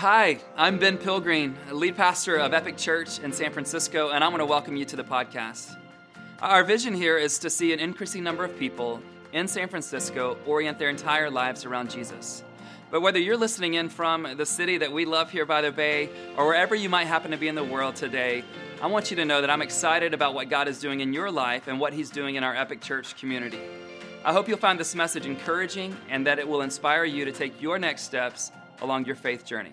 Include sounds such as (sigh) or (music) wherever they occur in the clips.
Hi, I'm Ben Pilgreen, lead pastor of Epic Church in San Francisco, and I want to welcome you to the podcast. Our vision here is to see an increasing number of people in San Francisco orient their entire lives around Jesus. But whether you're listening in from the city that we love here by the Bay or wherever you might happen to be in the world today, I want you to know that I'm excited about what God is doing in your life and what He's doing in our Epic Church community. I hope you'll find this message encouraging and that it will inspire you to take your next steps along your faith journey.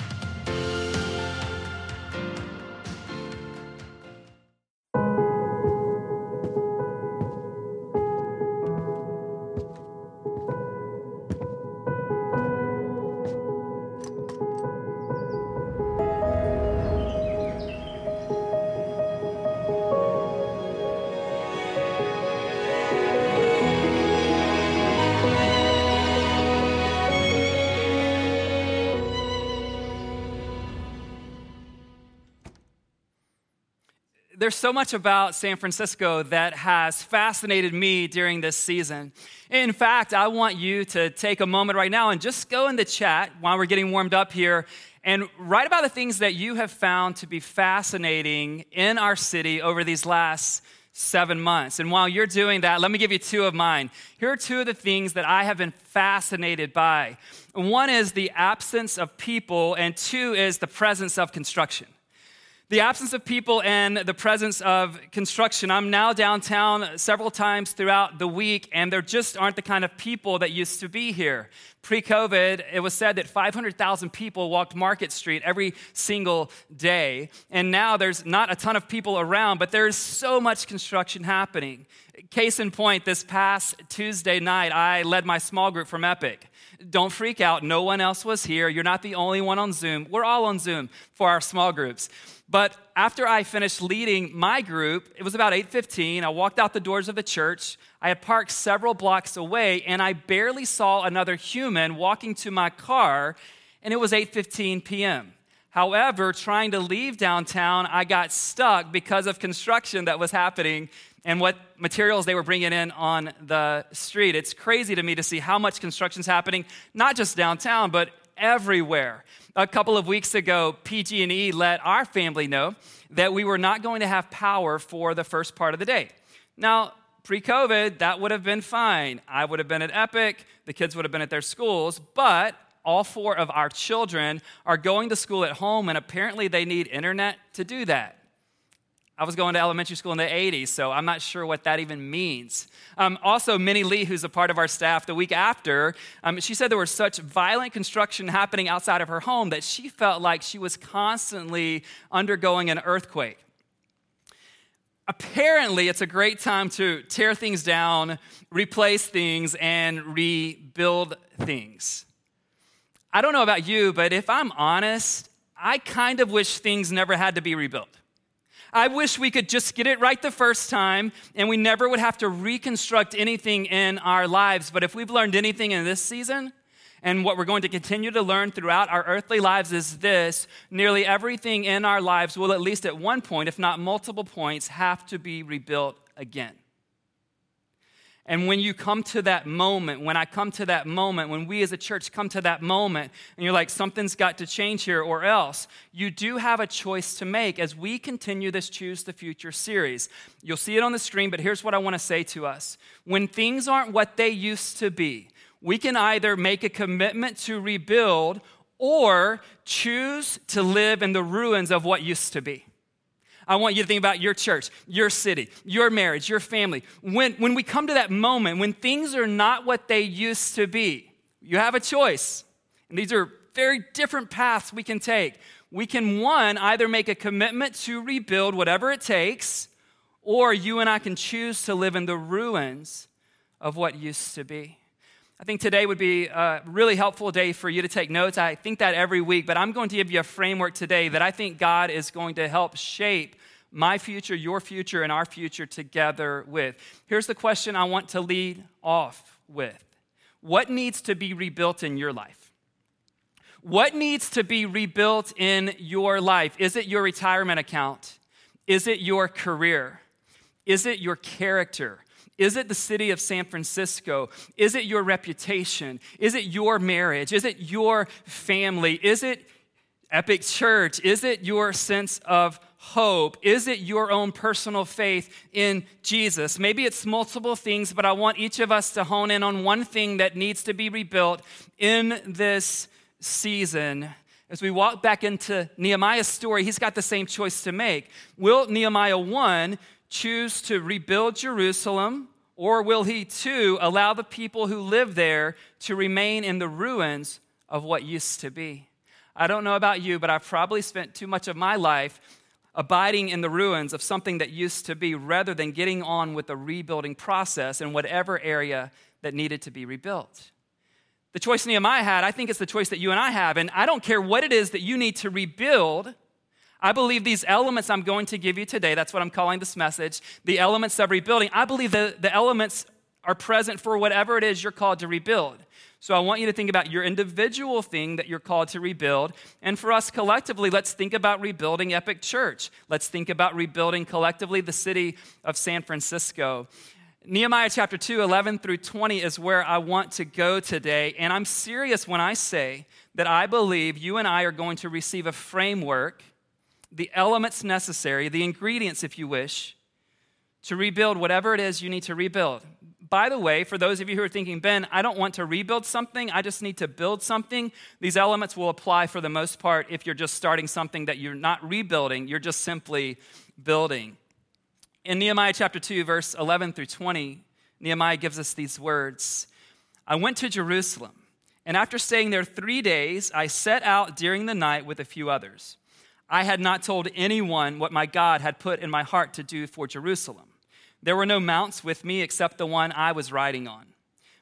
there's so much about San Francisco that has fascinated me during this season. In fact, I want you to take a moment right now and just go in the chat while we're getting warmed up here and write about the things that you have found to be fascinating in our city over these last seven months. And while you're doing that, let me give you two of mine. Here are two of the things that I have been fascinated by. One is the absence of people, and two is the presence of construction the absence of people and the presence of construction. I'm now downtown several times throughout the week, and there just aren't the kind of people that used to be here. Pre COVID, it was said that 500,000 people walked Market Street every single day. And now there's not a ton of people around, but there's so much construction happening. Case in point, this past Tuesday night, I led my small group from Epic. Don't freak out, no one else was here. You're not the only one on Zoom. We're all on Zoom for our small groups. But after I finished leading my group, it was about 8:15. I walked out the doors of the church. I had parked several blocks away and I barely saw another human walking to my car and it was 8:15 p.m. However, trying to leave downtown, I got stuck because of construction that was happening and what materials they were bringing in on the street. It's crazy to me to see how much construction's happening, not just downtown, but everywhere. A couple of weeks ago, PG&E let our family know that we were not going to have power for the first part of the day. Now, pre-COVID, that would have been fine. I would have been at Epic, the kids would have been at their schools, but all four of our children are going to school at home and apparently they need internet to do that. I was going to elementary school in the 80s, so I'm not sure what that even means. Um, also, Minnie Lee, who's a part of our staff, the week after, um, she said there was such violent construction happening outside of her home that she felt like she was constantly undergoing an earthquake. Apparently, it's a great time to tear things down, replace things, and rebuild things. I don't know about you, but if I'm honest, I kind of wish things never had to be rebuilt. I wish we could just get it right the first time and we never would have to reconstruct anything in our lives. But if we've learned anything in this season, and what we're going to continue to learn throughout our earthly lives is this nearly everything in our lives will, at least at one point, if not multiple points, have to be rebuilt again. And when you come to that moment, when I come to that moment, when we as a church come to that moment, and you're like, something's got to change here or else, you do have a choice to make as we continue this Choose the Future series. You'll see it on the screen, but here's what I want to say to us. When things aren't what they used to be, we can either make a commitment to rebuild or choose to live in the ruins of what used to be. I want you to think about your church, your city, your marriage, your family. When, when we come to that moment, when things are not what they used to be, you have a choice. And these are very different paths we can take. We can, one, either make a commitment to rebuild whatever it takes, or you and I can choose to live in the ruins of what used to be. I think today would be a really helpful day for you to take notes. I think that every week, but I'm going to give you a framework today that I think God is going to help shape my future, your future, and our future together with. Here's the question I want to lead off with What needs to be rebuilt in your life? What needs to be rebuilt in your life? Is it your retirement account? Is it your career? Is it your character? Is it the city of San Francisco? Is it your reputation? Is it your marriage? Is it your family? Is it Epic Church? Is it your sense of hope? Is it your own personal faith in Jesus? Maybe it's multiple things, but I want each of us to hone in on one thing that needs to be rebuilt in this season. As we walk back into Nehemiah's story, he's got the same choice to make. Will Nehemiah 1 choose to rebuild Jerusalem, or will he too allow the people who live there to remain in the ruins of what used to be? I don't know about you, but I've probably spent too much of my life abiding in the ruins of something that used to be rather than getting on with the rebuilding process in whatever area that needed to be rebuilt. The choice Nehemiah had, I think it's the choice that you and I have. And I don't care what it is that you need to rebuild. I believe these elements I'm going to give you today, that's what I'm calling this message, the elements of rebuilding, I believe the, the elements are present for whatever it is you're called to rebuild. So I want you to think about your individual thing that you're called to rebuild. And for us collectively, let's think about rebuilding Epic Church. Let's think about rebuilding collectively the city of San Francisco. Nehemiah chapter 2, 11 through 20 is where I want to go today. And I'm serious when I say that I believe you and I are going to receive a framework, the elements necessary, the ingredients, if you wish, to rebuild whatever it is you need to rebuild. By the way, for those of you who are thinking, Ben, I don't want to rebuild something, I just need to build something, these elements will apply for the most part if you're just starting something that you're not rebuilding, you're just simply building. In Nehemiah chapter 2, verse 11 through 20, Nehemiah gives us these words I went to Jerusalem, and after staying there three days, I set out during the night with a few others. I had not told anyone what my God had put in my heart to do for Jerusalem. There were no mounts with me except the one I was riding on.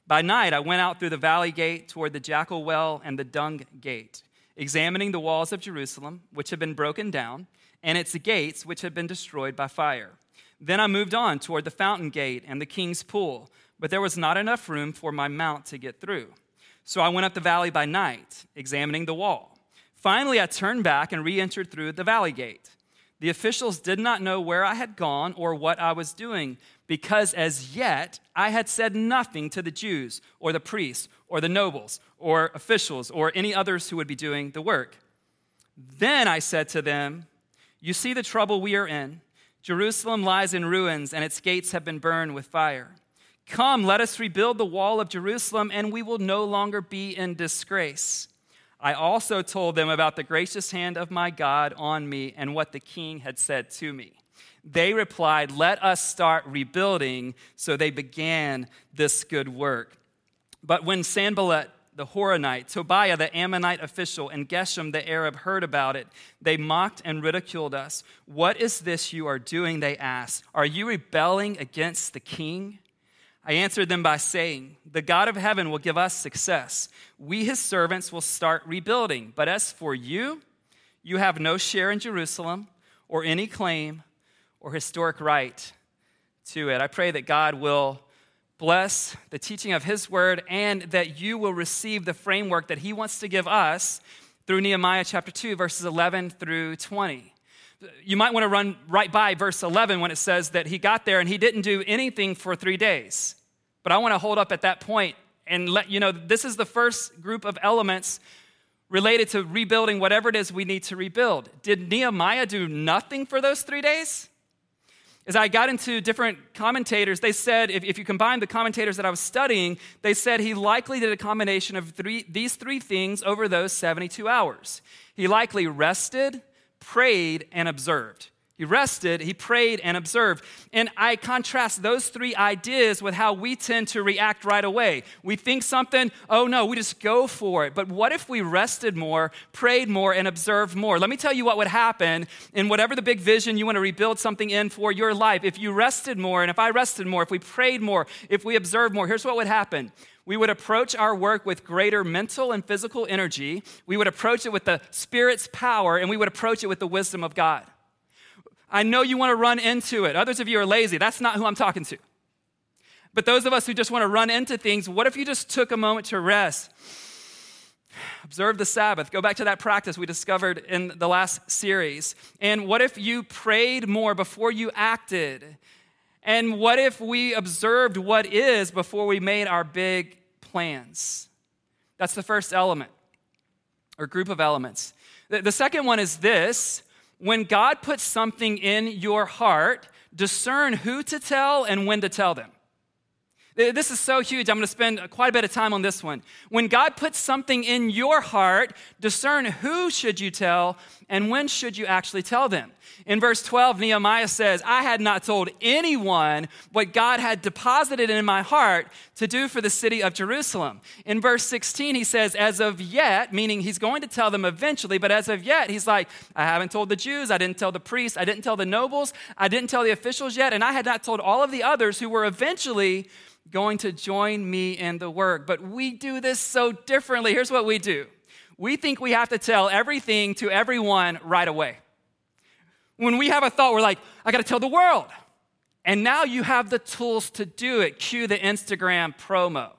By night, I went out through the valley gate toward the jackal well and the dung gate, examining the walls of Jerusalem, which had been broken down, and its gates, which had been destroyed by fire. Then I moved on toward the fountain gate and the king's pool, but there was not enough room for my mount to get through. So I went up the valley by night, examining the wall. Finally, I turned back and re entered through the valley gate. The officials did not know where I had gone or what I was doing, because as yet I had said nothing to the Jews or the priests or the nobles or officials or any others who would be doing the work. Then I said to them, You see the trouble we are in. Jerusalem lies in ruins, and its gates have been burned with fire. Come, let us rebuild the wall of Jerusalem, and we will no longer be in disgrace. I also told them about the gracious hand of my God on me and what the king had said to me. They replied, Let us start rebuilding. So they began this good work. But when Sanballat the Horonite, Tobiah the Ammonite official, and Geshem the Arab heard about it, they mocked and ridiculed us. What is this you are doing? They asked. Are you rebelling against the king? I answered them by saying, The God of heaven will give us success. We, his servants, will start rebuilding. But as for you, you have no share in Jerusalem or any claim or historic right to it. I pray that God will bless the teaching of his word and that you will receive the framework that he wants to give us through Nehemiah chapter 2, verses 11 through 20 you might want to run right by verse 11 when it says that he got there and he didn't do anything for three days. But I want to hold up at that point and let you know this is the first group of elements related to rebuilding whatever it is we need to rebuild. Did Nehemiah do nothing for those three days? As I got into different commentators, they said, if, if you combine the commentators that I was studying, they said he likely did a combination of three, these three things over those 72 hours. He likely rested, prayed, and observed. He rested, he prayed, and observed. And I contrast those three ideas with how we tend to react right away. We think something, oh no, we just go for it. But what if we rested more, prayed more, and observed more? Let me tell you what would happen in whatever the big vision you want to rebuild something in for your life. If you rested more, and if I rested more, if we prayed more, if we observed more, here's what would happen we would approach our work with greater mental and physical energy. We would approach it with the Spirit's power, and we would approach it with the wisdom of God. I know you want to run into it. Others of you are lazy. That's not who I'm talking to. But those of us who just want to run into things, what if you just took a moment to rest? Observe the Sabbath. Go back to that practice we discovered in the last series. And what if you prayed more before you acted? And what if we observed what is before we made our big plans? That's the first element or group of elements. The second one is this when God puts something in your heart, discern who to tell and when to tell them. This is so huge. I'm going to spend quite a bit of time on this one. When God puts something in your heart, discern who should you tell and when should you actually tell them. In verse 12, Nehemiah says, I had not told anyone what God had deposited in my heart to do for the city of Jerusalem. In verse 16, he says, As of yet, meaning he's going to tell them eventually, but as of yet, he's like, I haven't told the Jews, I didn't tell the priests, I didn't tell the nobles, I didn't tell the officials yet, and I had not told all of the others who were eventually going to join me in the work. But we do this so differently. Here's what we do we think we have to tell everything to everyone right away. When we have a thought, we're like, I got to tell the world. And now you have the tools to do it. Cue the Instagram promo.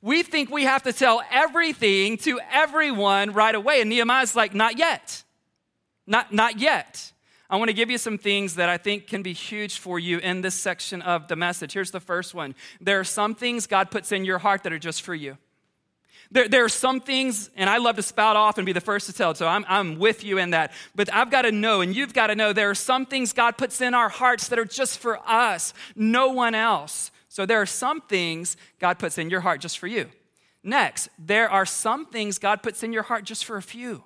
We think we have to tell everything to everyone right away. And Nehemiah's like, not yet. Not, not yet. I want to give you some things that I think can be huge for you in this section of the message. Here's the first one there are some things God puts in your heart that are just for you. There, there, are some things, and I love to spout off and be the first to tell, so I'm, I'm with you in that. But I've got to know, and you've got to know, there are some things God puts in our hearts that are just for us, no one else. So there are some things God puts in your heart just for you. Next, there are some things God puts in your heart just for a few,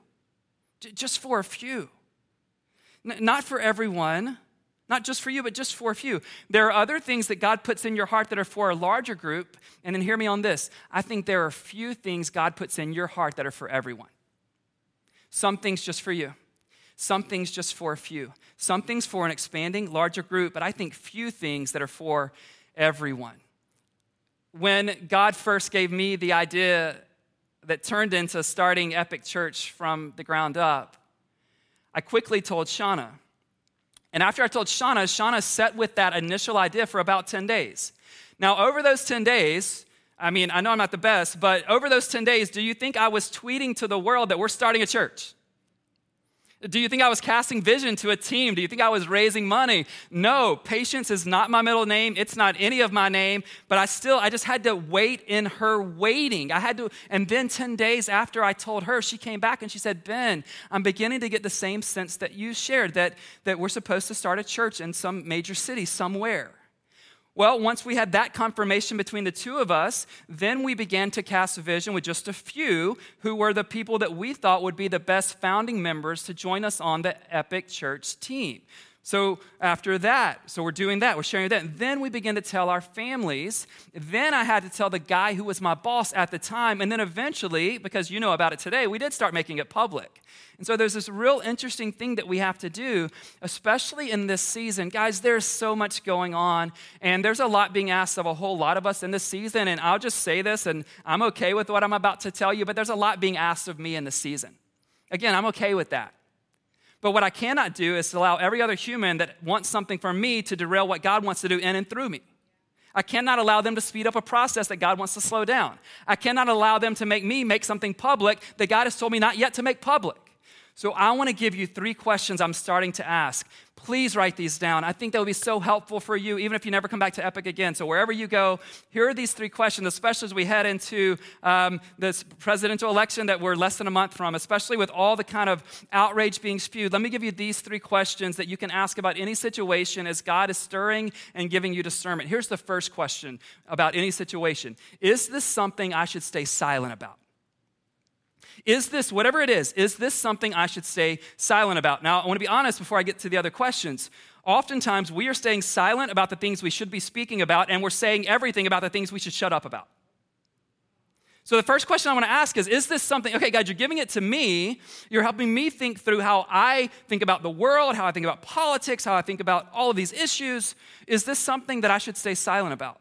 just for a few. Not for everyone, not just for you, but just for a few. There are other things that God puts in your heart that are for a larger group. And then hear me on this I think there are few things God puts in your heart that are for everyone. Some things just for you, some things just for a few, some things for an expanding, larger group, but I think few things that are for everyone. When God first gave me the idea that turned into starting Epic Church from the ground up, I quickly told Shauna. And after I told Shauna, Shauna sat with that initial idea for about 10 days. Now, over those 10 days, I mean, I know I'm not the best, but over those 10 days, do you think I was tweeting to the world that we're starting a church? Do you think I was casting vision to a team? Do you think I was raising money? No, patience is not my middle name. It's not any of my name, but I still, I just had to wait in her waiting. I had to, and then 10 days after I told her, she came back and she said, Ben, I'm beginning to get the same sense that you shared that, that we're supposed to start a church in some major city somewhere. Well, once we had that confirmation between the two of us, then we began to cast vision with just a few who were the people that we thought would be the best founding members to join us on the Epic Church team. So after that, so we're doing that, we're sharing that. And then we begin to tell our families. Then I had to tell the guy who was my boss at the time. And then eventually, because you know about it today, we did start making it public. And so there's this real interesting thing that we have to do, especially in this season. Guys, there's so much going on, and there's a lot being asked of a whole lot of us in this season. And I'll just say this, and I'm okay with what I'm about to tell you, but there's a lot being asked of me in this season. Again, I'm okay with that. But what I cannot do is allow every other human that wants something from me to derail what God wants to do in and through me. I cannot allow them to speed up a process that God wants to slow down. I cannot allow them to make me make something public that God has told me not yet to make public. So I want to give you three questions I'm starting to ask. Please write these down. I think that will be so helpful for you, even if you never come back to Epic again. So wherever you go, here are these three questions, especially as we head into um, this presidential election that we're less than a month from, especially with all the kind of outrage being spewed. Let me give you these three questions that you can ask about any situation as God is stirring and giving you discernment. Here's the first question about any situation Is this something I should stay silent about? Is this, whatever it is, is this something I should stay silent about? Now, I want to be honest before I get to the other questions. Oftentimes, we are staying silent about the things we should be speaking about, and we're saying everything about the things we should shut up about. So, the first question I want to ask is Is this something, okay, God, you're giving it to me. You're helping me think through how I think about the world, how I think about politics, how I think about all of these issues. Is this something that I should stay silent about?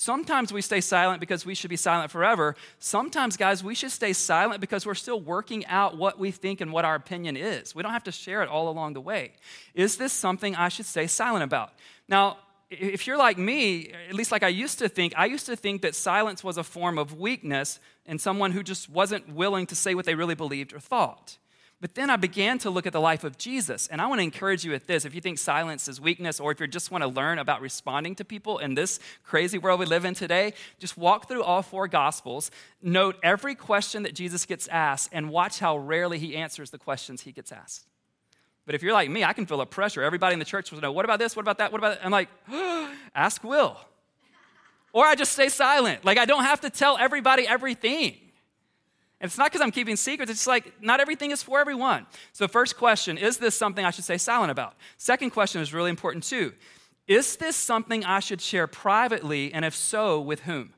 Sometimes we stay silent because we should be silent forever. Sometimes, guys, we should stay silent because we're still working out what we think and what our opinion is. We don't have to share it all along the way. Is this something I should stay silent about? Now, if you're like me, at least like I used to think, I used to think that silence was a form of weakness and someone who just wasn't willing to say what they really believed or thought. But then I began to look at the life of Jesus. And I want to encourage you with this. If you think silence is weakness, or if you just want to learn about responding to people in this crazy world we live in today, just walk through all four Gospels, note every question that Jesus gets asked, and watch how rarely he answers the questions he gets asked. But if you're like me, I can feel a pressure. Everybody in the church will know, what about this? What about that? What about that? I'm like, ask Will. Or I just stay silent. Like I don't have to tell everybody everything. And it's not because I'm keeping secrets, it's like not everything is for everyone. So, first question is this something I should stay silent about? Second question is really important too. Is this something I should share privately, and if so, with whom?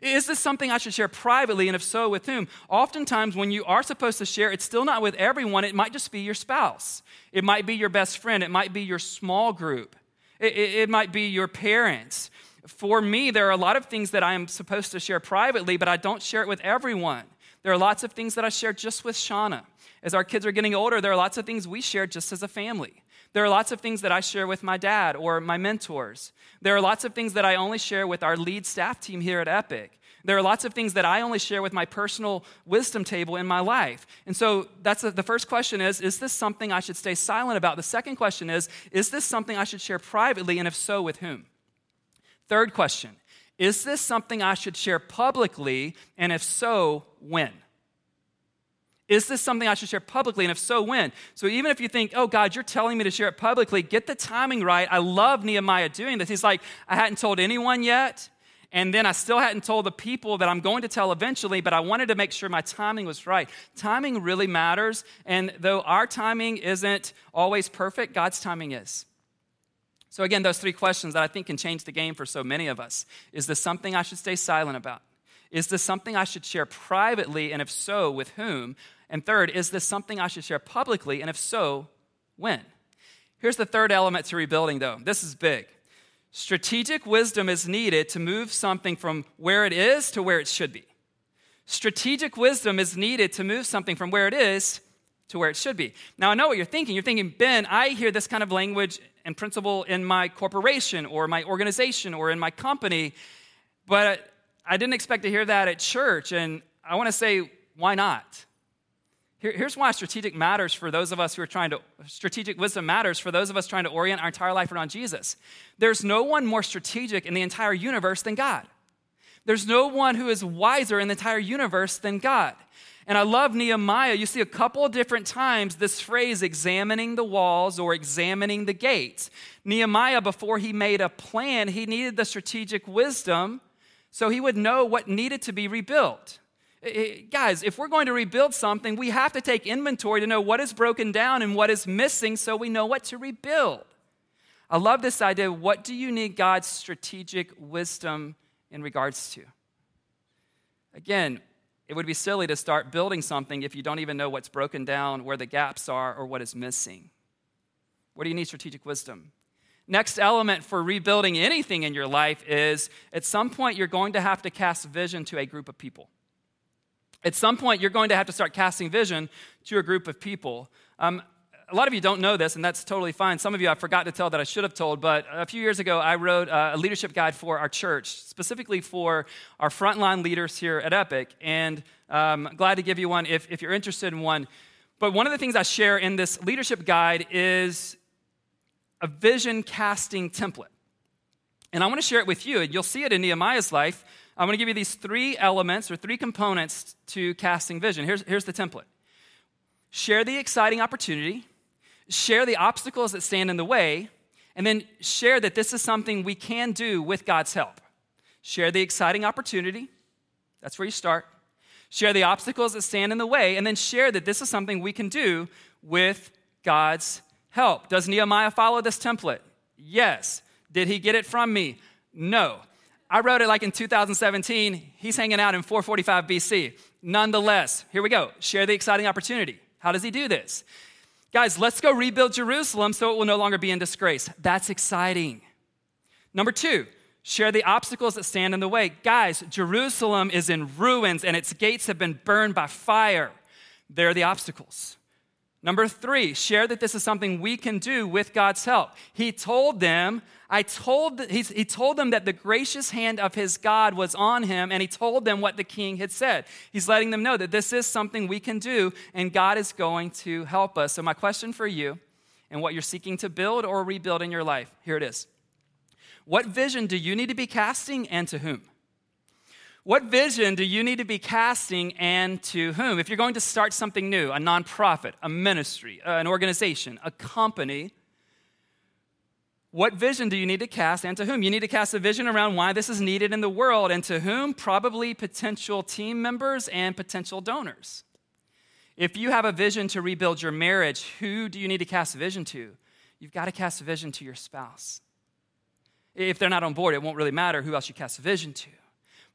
Is this something I should share privately, and if so, with whom? Oftentimes, when you are supposed to share, it's still not with everyone. It might just be your spouse, it might be your best friend, it might be your small group, it, it, it might be your parents. For me, there are a lot of things that I am supposed to share privately, but I don't share it with everyone. There are lots of things that I share just with Shauna. As our kids are getting older, there are lots of things we share just as a family. There are lots of things that I share with my dad or my mentors. There are lots of things that I only share with our lead staff team here at Epic. There are lots of things that I only share with my personal wisdom table in my life. And so that's a, the first question is Is this something I should stay silent about? The second question is Is this something I should share privately? And if so, with whom? Third question is this something I should share publicly? And if so, when? Is this something I should share publicly? And if so, when? So even if you think, oh, God, you're telling me to share it publicly, get the timing right. I love Nehemiah doing this. He's like, I hadn't told anyone yet. And then I still hadn't told the people that I'm going to tell eventually, but I wanted to make sure my timing was right. Timing really matters. And though our timing isn't always perfect, God's timing is. So, again, those three questions that I think can change the game for so many of us. Is this something I should stay silent about? Is this something I should share privately? And if so, with whom? And third, is this something I should share publicly? And if so, when? Here's the third element to rebuilding, though. This is big. Strategic wisdom is needed to move something from where it is to where it should be. Strategic wisdom is needed to move something from where it is to where it should be. Now, I know what you're thinking. You're thinking, Ben, I hear this kind of language and principle in my corporation or my organization or in my company, but I didn't expect to hear that at church. And I want to say, why not? Here, here's why strategic matters for those of us who are trying to, strategic wisdom matters for those of us trying to orient our entire life around Jesus. There's no one more strategic in the entire universe than God. There's no one who is wiser in the entire universe than God. And I love Nehemiah. You see a couple of different times this phrase, examining the walls or examining the gates. Nehemiah, before he made a plan, he needed the strategic wisdom so he would know what needed to be rebuilt. Guys, if we're going to rebuild something, we have to take inventory to know what is broken down and what is missing so we know what to rebuild. I love this idea. What do you need God's strategic wisdom in regards to? Again, it would be silly to start building something if you don't even know what's broken down, where the gaps are, or what is missing. What do you need strategic wisdom? Next element for rebuilding anything in your life is at some point you're going to have to cast vision to a group of people. At some point, you're going to have to start casting vision to a group of people. Um, a lot of you don't know this, and that's totally fine. Some of you I forgot to tell that I should have told, but a few years ago, I wrote a leadership guide for our church, specifically for our frontline leaders here at Epic. And um, glad to give you one if, if you're interested in one. But one of the things I share in this leadership guide is a vision casting template. And I want to share it with you, and you'll see it in Nehemiah's life. I'm going to give you these three elements or three components to casting vision. Here's, here's the template share the exciting opportunity share the obstacles that stand in the way, and then share that this is something we can do with God's help. Share the exciting opportunity. That's where you start. Share the obstacles that stand in the way, and then share that this is something we can do with God's help. Does Nehemiah follow this template? Yes. Did he get it from me? No. I wrote it like in 2017. He's hanging out in 445 BC. Nonetheless, here we go. Share the exciting opportunity. How does he do this? Guys, let's go rebuild Jerusalem so it will no longer be in disgrace. That's exciting. Number two, share the obstacles that stand in the way. Guys, Jerusalem is in ruins and its gates have been burned by fire. There are the obstacles. Number three, share that this is something we can do with God's help. He told them, I told, he, told them that the gracious hand of his God was on him, and he told them what the king had said. He's letting them know that this is something we can do, and God is going to help us. So, my question for you, and what you're seeking to build or rebuild in your life, here it is. What vision do you need to be casting, and to whom? What vision do you need to be casting and to whom? If you're going to start something new, a nonprofit, a ministry, an organization, a company, what vision do you need to cast and to whom? You need to cast a vision around why this is needed in the world and to whom? Probably potential team members and potential donors. If you have a vision to rebuild your marriage, who do you need to cast a vision to? You've got to cast a vision to your spouse. If they're not on board, it won't really matter who else you cast a vision to.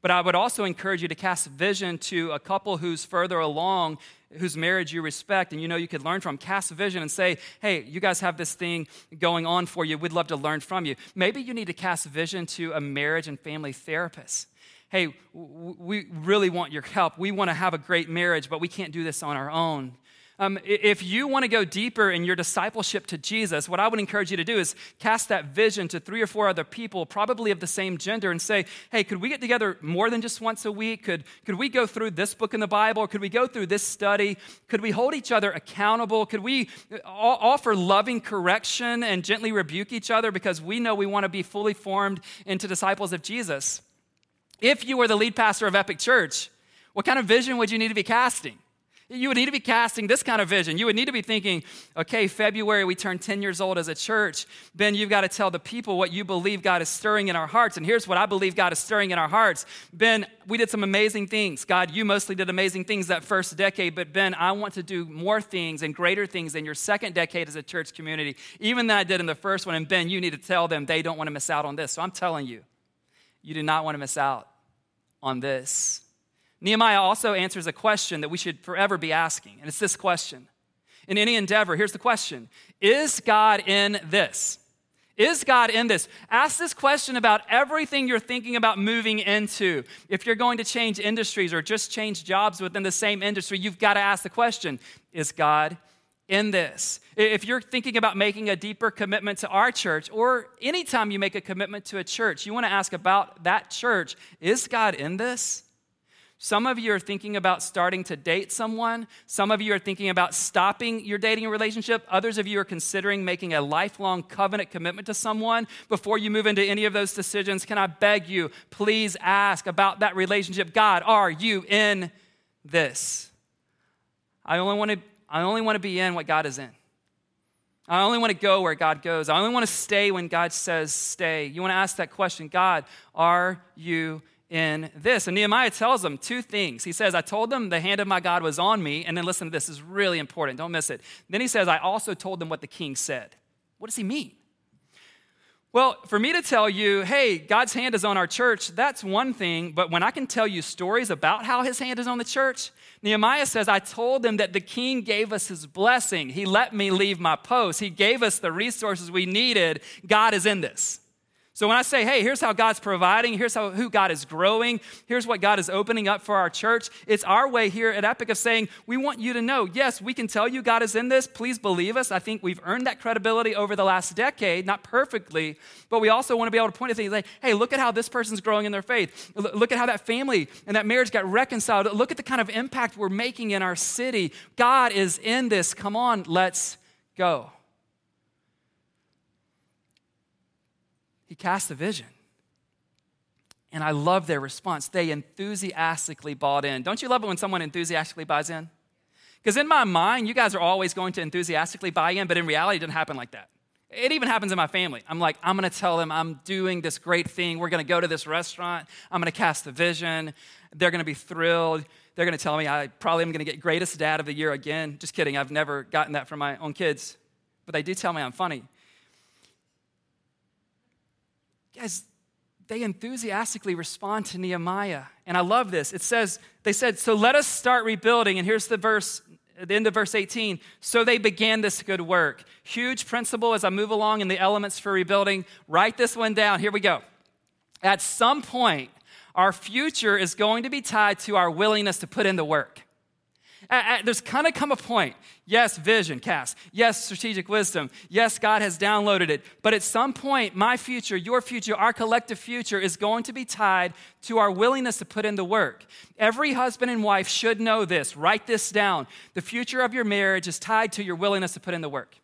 But I would also encourage you to cast vision to a couple who's further along, whose marriage you respect and you know you could learn from. Cast vision and say, hey, you guys have this thing going on for you. We'd love to learn from you. Maybe you need to cast vision to a marriage and family therapist. Hey, we really want your help. We want to have a great marriage, but we can't do this on our own. Um, if you want to go deeper in your discipleship to Jesus, what I would encourage you to do is cast that vision to three or four other people, probably of the same gender, and say, hey, could we get together more than just once a week? Could, could we go through this book in the Bible? Could we go through this study? Could we hold each other accountable? Could we uh, offer loving correction and gently rebuke each other because we know we want to be fully formed into disciples of Jesus? If you were the lead pastor of Epic Church, what kind of vision would you need to be casting? You would need to be casting this kind of vision. You would need to be thinking, okay, February, we turn 10 years old as a church. Ben, you've got to tell the people what you believe God is stirring in our hearts. And here's what I believe God is stirring in our hearts. Ben, we did some amazing things. God, you mostly did amazing things that first decade, but Ben, I want to do more things and greater things in your second decade as a church community, even than I did in the first one. And Ben, you need to tell them they don't want to miss out on this. So I'm telling you, you do not want to miss out on this. Nehemiah also answers a question that we should forever be asking, and it's this question. In any endeavor, here's the question Is God in this? Is God in this? Ask this question about everything you're thinking about moving into. If you're going to change industries or just change jobs within the same industry, you've got to ask the question Is God in this? If you're thinking about making a deeper commitment to our church, or anytime you make a commitment to a church, you want to ask about that church Is God in this? Some of you are thinking about starting to date someone. Some of you are thinking about stopping your dating relationship. Others of you are considering making a lifelong covenant commitment to someone. Before you move into any of those decisions, can I beg you, please ask about that relationship? God, are you in this? I only want to, I only want to be in what God is in. I only want to go where God goes. I only want to stay when God says stay. You want to ask that question God, are you in this. And Nehemiah tells them two things. He says, I told them the hand of my God was on me. And then listen to this, this is really important. Don't miss it. Then he says, I also told them what the king said. What does he mean? Well, for me to tell you, hey, God's hand is on our church, that's one thing. But when I can tell you stories about how his hand is on the church, Nehemiah says, I told them that the king gave us his blessing. He let me leave my post. He gave us the resources we needed. God is in this. So when I say, hey, here's how God's providing, here's how who God is growing, here's what God is opening up for our church, it's our way here at Epic of saying, we want you to know, yes, we can tell you God is in this. Please believe us. I think we've earned that credibility over the last decade, not perfectly, but we also want to be able to point to things like, hey, look at how this person's growing in their faith. Look at how that family and that marriage got reconciled. Look at the kind of impact we're making in our city. God is in this. Come on, let's go. He cast a vision. And I love their response. They enthusiastically bought in. Don't you love it when someone enthusiastically buys in? Because in my mind, you guys are always going to enthusiastically buy in, but in reality, it doesn't happen like that. It even happens in my family. I'm like, I'm gonna tell them I'm doing this great thing. We're gonna go to this restaurant. I'm gonna cast the vision. They're gonna be thrilled. They're gonna tell me I probably am gonna get greatest dad of the year again. Just kidding. I've never gotten that from my own kids. But they do tell me I'm funny. Guys, they enthusiastically respond to Nehemiah. And I love this. It says, they said, So let us start rebuilding. And here's the verse, the end of verse 18. So they began this good work. Huge principle as I move along in the elements for rebuilding. Write this one down. Here we go. At some point, our future is going to be tied to our willingness to put in the work. There's kind of come a point. Yes, vision, cast. Yes, strategic wisdom. Yes, God has downloaded it. But at some point, my future, your future, our collective future is going to be tied to our willingness to put in the work. Every husband and wife should know this. Write this down. The future of your marriage is tied to your willingness to put in the work.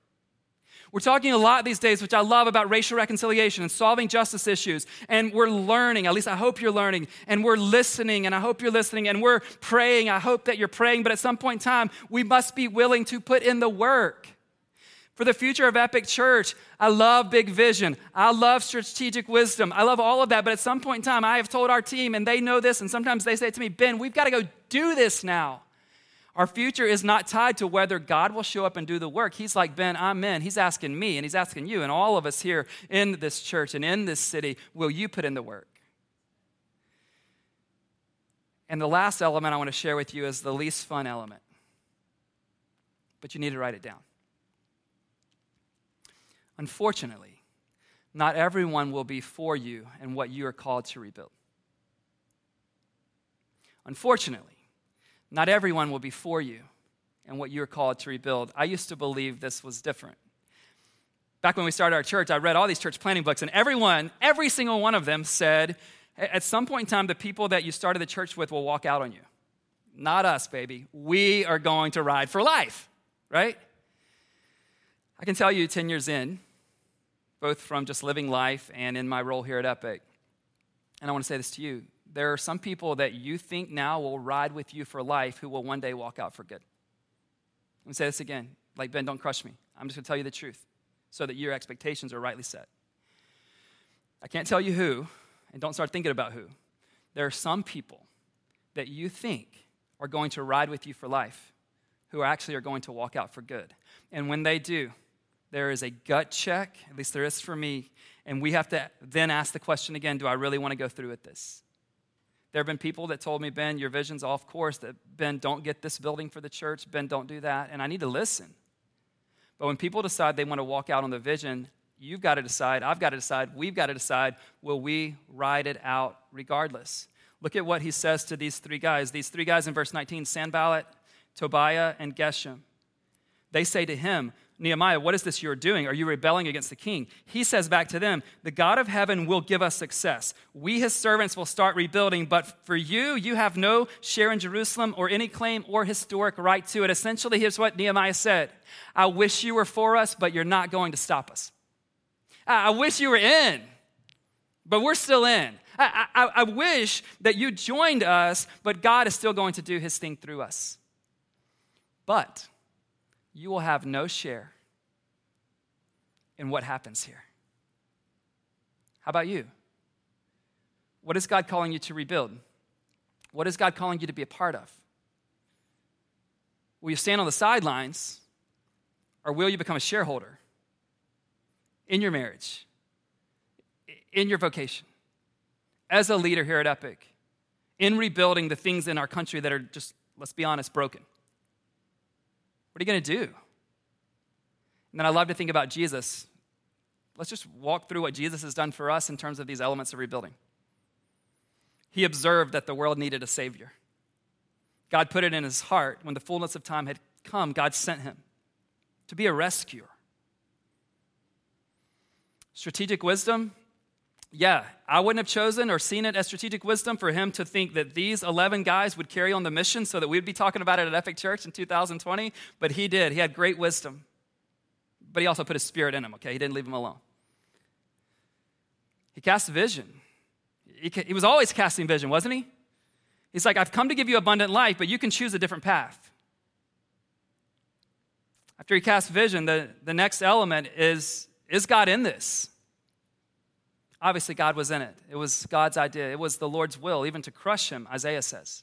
We're talking a lot these days, which I love, about racial reconciliation and solving justice issues. And we're learning, at least I hope you're learning. And we're listening, and I hope you're listening. And we're praying, I hope that you're praying. But at some point in time, we must be willing to put in the work. For the future of Epic Church, I love big vision. I love strategic wisdom. I love all of that. But at some point in time, I have told our team, and they know this, and sometimes they say to me, Ben, we've got to go do this now. Our future is not tied to whether God will show up and do the work. He's like, Ben, I'm in. He's asking me and he's asking you and all of us here in this church and in this city, will you put in the work? And the last element I want to share with you is the least fun element. But you need to write it down. Unfortunately, not everyone will be for you and what you are called to rebuild. Unfortunately, not everyone will be for you and what you're called to rebuild. I used to believe this was different. Back when we started our church, I read all these church planning books, and everyone, every single one of them said, at some point in time, the people that you started the church with will walk out on you. Not us, baby. We are going to ride for life, right? I can tell you 10 years in, both from just living life and in my role here at Epic, and I want to say this to you there are some people that you think now will ride with you for life who will one day walk out for good. Let me say this again. Like, Ben, don't crush me. I'm just going to tell you the truth so that your expectations are rightly set. I can't tell you who, and don't start thinking about who. There are some people that you think are going to ride with you for life who actually are going to walk out for good. And when they do, there is a gut check, at least there is for me, and we have to then ask the question again do I really want to go through with this? There have been people that told me, Ben, your vision's off course, that Ben, don't get this building for the church, Ben, don't do that. And I need to listen. But when people decide they want to walk out on the vision, you've got to decide, I've got to decide, we've got to decide, will we ride it out regardless? Look at what he says to these three guys. These three guys in verse 19 Sanballat, Tobiah, and Geshem. They say to him, Nehemiah, what is this you're doing? Are you rebelling against the king? He says back to them, The God of heaven will give us success. We, his servants, will start rebuilding, but for you, you have no share in Jerusalem or any claim or historic right to it. Essentially, here's what Nehemiah said I wish you were for us, but you're not going to stop us. I wish you were in, but we're still in. I, I, I wish that you joined us, but God is still going to do his thing through us. But, you will have no share in what happens here. How about you? What is God calling you to rebuild? What is God calling you to be a part of? Will you stand on the sidelines or will you become a shareholder in your marriage, in your vocation, as a leader here at Epic, in rebuilding the things in our country that are just, let's be honest, broken? What are you going to do? And then I love to think about Jesus. Let's just walk through what Jesus has done for us in terms of these elements of rebuilding. He observed that the world needed a Savior. God put it in his heart when the fullness of time had come, God sent him to be a rescuer. Strategic wisdom, yeah, I wouldn't have chosen or seen it as strategic wisdom for him to think that these 11 guys would carry on the mission so that we'd be talking about it at Epic Church in 2020, but he did. He had great wisdom. But he also put his spirit in him, okay? He didn't leave him alone. He cast vision. He, he was always casting vision, wasn't he? He's like, I've come to give you abundant life, but you can choose a different path. After he cast vision, the, the next element is is God in this? Obviously, God was in it. It was God's idea. It was the Lord's will, even to crush him, Isaiah says.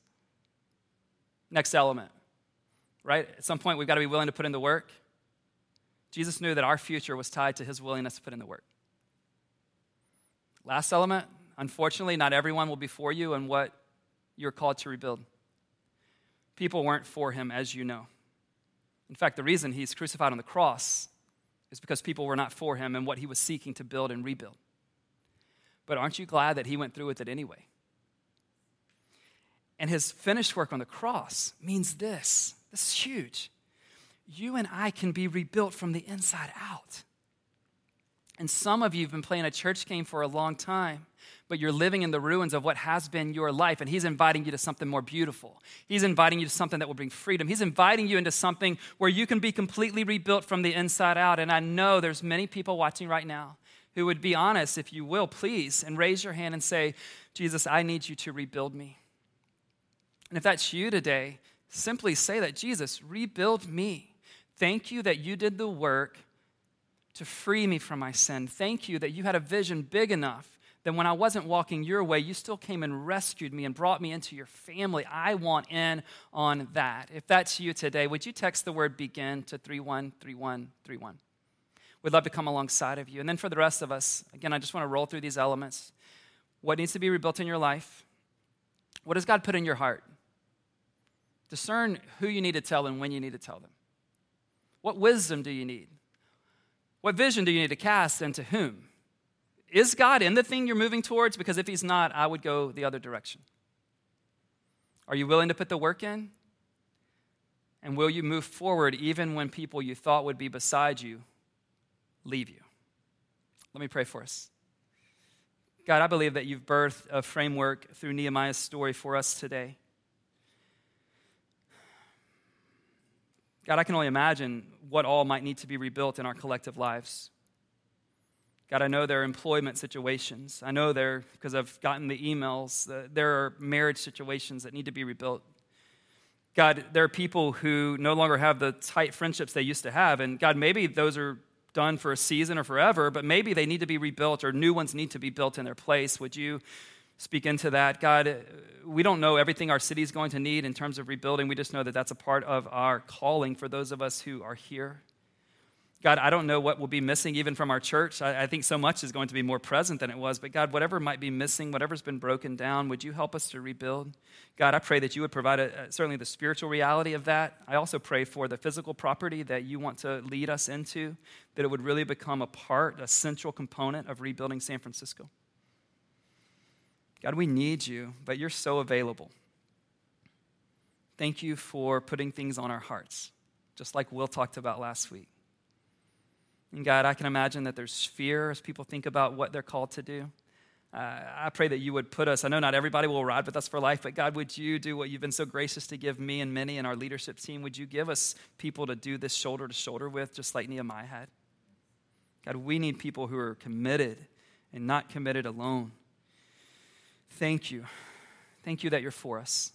Next element, right? At some point, we've got to be willing to put in the work. Jesus knew that our future was tied to his willingness to put in the work. Last element, unfortunately, not everyone will be for you and what you're called to rebuild. People weren't for him, as you know. In fact, the reason he's crucified on the cross is because people were not for him and what he was seeking to build and rebuild. But aren't you glad that he went through with it anyway? And his finished work on the cross means this This is huge. You and I can be rebuilt from the inside out. And some of you have been playing a church game for a long time, but you're living in the ruins of what has been your life. And He's inviting you to something more beautiful. He's inviting you to something that will bring freedom. He's inviting you into something where you can be completely rebuilt from the inside out. And I know there's many people watching right now who would be honest, if you will, please, and raise your hand and say, Jesus, I need you to rebuild me. And if that's you today, simply say that Jesus, rebuild me. Thank you that you did the work to free me from my sin. Thank you that you had a vision big enough that when I wasn't walking your way, you still came and rescued me and brought me into your family. I want in on that. If that's you today, would you text the word begin to 313131? We'd love to come alongside of you. And then for the rest of us, again, I just want to roll through these elements. What needs to be rebuilt in your life? What does God put in your heart? Discern who you need to tell and when you need to tell them. What wisdom do you need? What vision do you need to cast and to whom? Is God in the thing you're moving towards? Because if He's not, I would go the other direction. Are you willing to put the work in? And will you move forward even when people you thought would be beside you leave you? Let me pray for us. God, I believe that you've birthed a framework through Nehemiah's story for us today. God, I can only imagine what all might need to be rebuilt in our collective lives. God, I know there are employment situations. I know there, because I've gotten the emails, uh, there are marriage situations that need to be rebuilt. God, there are people who no longer have the tight friendships they used to have. And God, maybe those are done for a season or forever, but maybe they need to be rebuilt or new ones need to be built in their place. Would you speak into that. God, we don't know everything our city is going to need in terms of rebuilding. We just know that that's a part of our calling for those of us who are here. God, I don't know what will be missing even from our church. I, I, think so much is going to be more present than it was. But God, whatever might be missing, whatever's been broken down, would you help us to rebuild? God, I pray that you would provide a, certainly the spiritual reality of that. I also pray for the physical property that you want to lead us into, that it would really become a part, a central component of rebuilding San Francisco. God, we need you, but you're so available. Thank you for putting things on our hearts, just like Will talked about last week. And God, I can imagine that there's fear as people think about what they're called to do. Uh, I pray that you would put us, I know not everybody will ride with us for life, but God, would you do what you've been so gracious to give me and many in our leadership team? Would you give us people to do this shoulder to shoulder with, just like Nehemiah had? God, we need people who are committed and not committed alone. Thank you. Thank you that you're for us.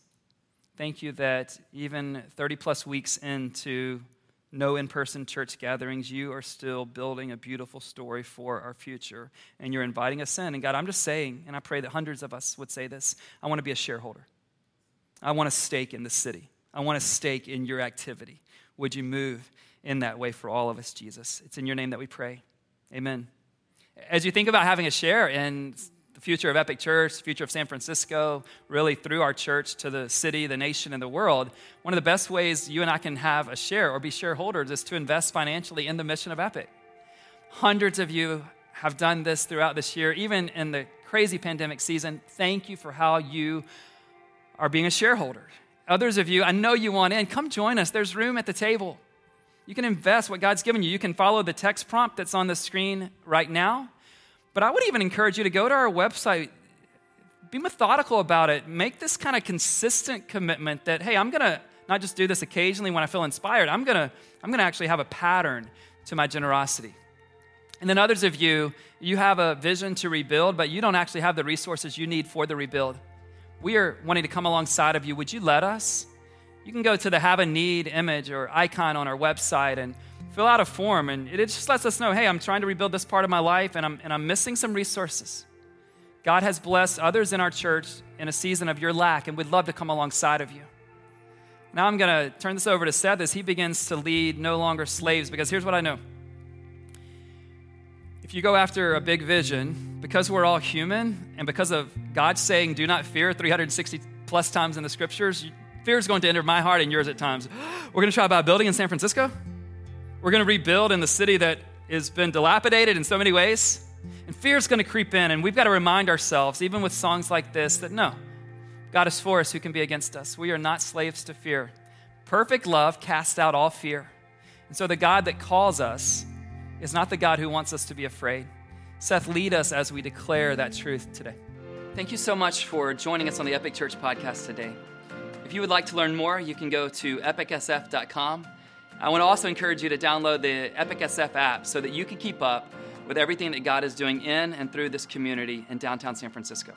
Thank you that even 30 plus weeks into no in person church gatherings, you are still building a beautiful story for our future. And you're inviting us in. And God, I'm just saying, and I pray that hundreds of us would say this I want to be a shareholder. I want a stake in the city. I want a stake in your activity. Would you move in that way for all of us, Jesus? It's in your name that we pray. Amen. As you think about having a share in the future of Epic Church, the future of San Francisco, really through our church to the city, the nation, and the world, one of the best ways you and I can have a share or be shareholders is to invest financially in the mission of Epic. Hundreds of you have done this throughout this year, even in the crazy pandemic season. Thank you for how you are being a shareholder. Others of you, I know you want in. Come join us. There's room at the table. You can invest what God's given you. You can follow the text prompt that's on the screen right now. But I would even encourage you to go to our website, be methodical about it, make this kind of consistent commitment that, hey, I'm going to not just do this occasionally when I feel inspired, I'm going to I'm going to actually have a pattern to my generosity. And then others of you, you have a vision to rebuild, but you don't actually have the resources you need for the rebuild. We are wanting to come alongside of you. Would you let us? You can go to the have a need image or icon on our website and fill out a form, and it just lets us know hey, I'm trying to rebuild this part of my life, and I'm, and I'm missing some resources. God has blessed others in our church in a season of your lack, and we'd love to come alongside of you. Now I'm going to turn this over to Seth as he begins to lead No Longer Slaves, because here's what I know. If you go after a big vision, because we're all human, and because of God saying, do not fear 360 plus times in the scriptures, fear is going to enter my heart and yours at times. (gasps) We're going to try about building in San Francisco? We're going to rebuild in the city that has been dilapidated in so many ways. And fear is going to creep in, and we've got to remind ourselves, even with songs like this, that no, God is for us, who can be against us? We are not slaves to fear, Perfect love casts out all fear. And so the God that calls us is not the God who wants us to be afraid. Seth, lead us as we declare that truth today. Thank you so much for joining us on the Epic Church podcast today. If you would like to learn more, you can go to epicsf.com. I want to also encourage you to download the Epic SF app so that you can keep up with everything that God is doing in and through this community in downtown San Francisco.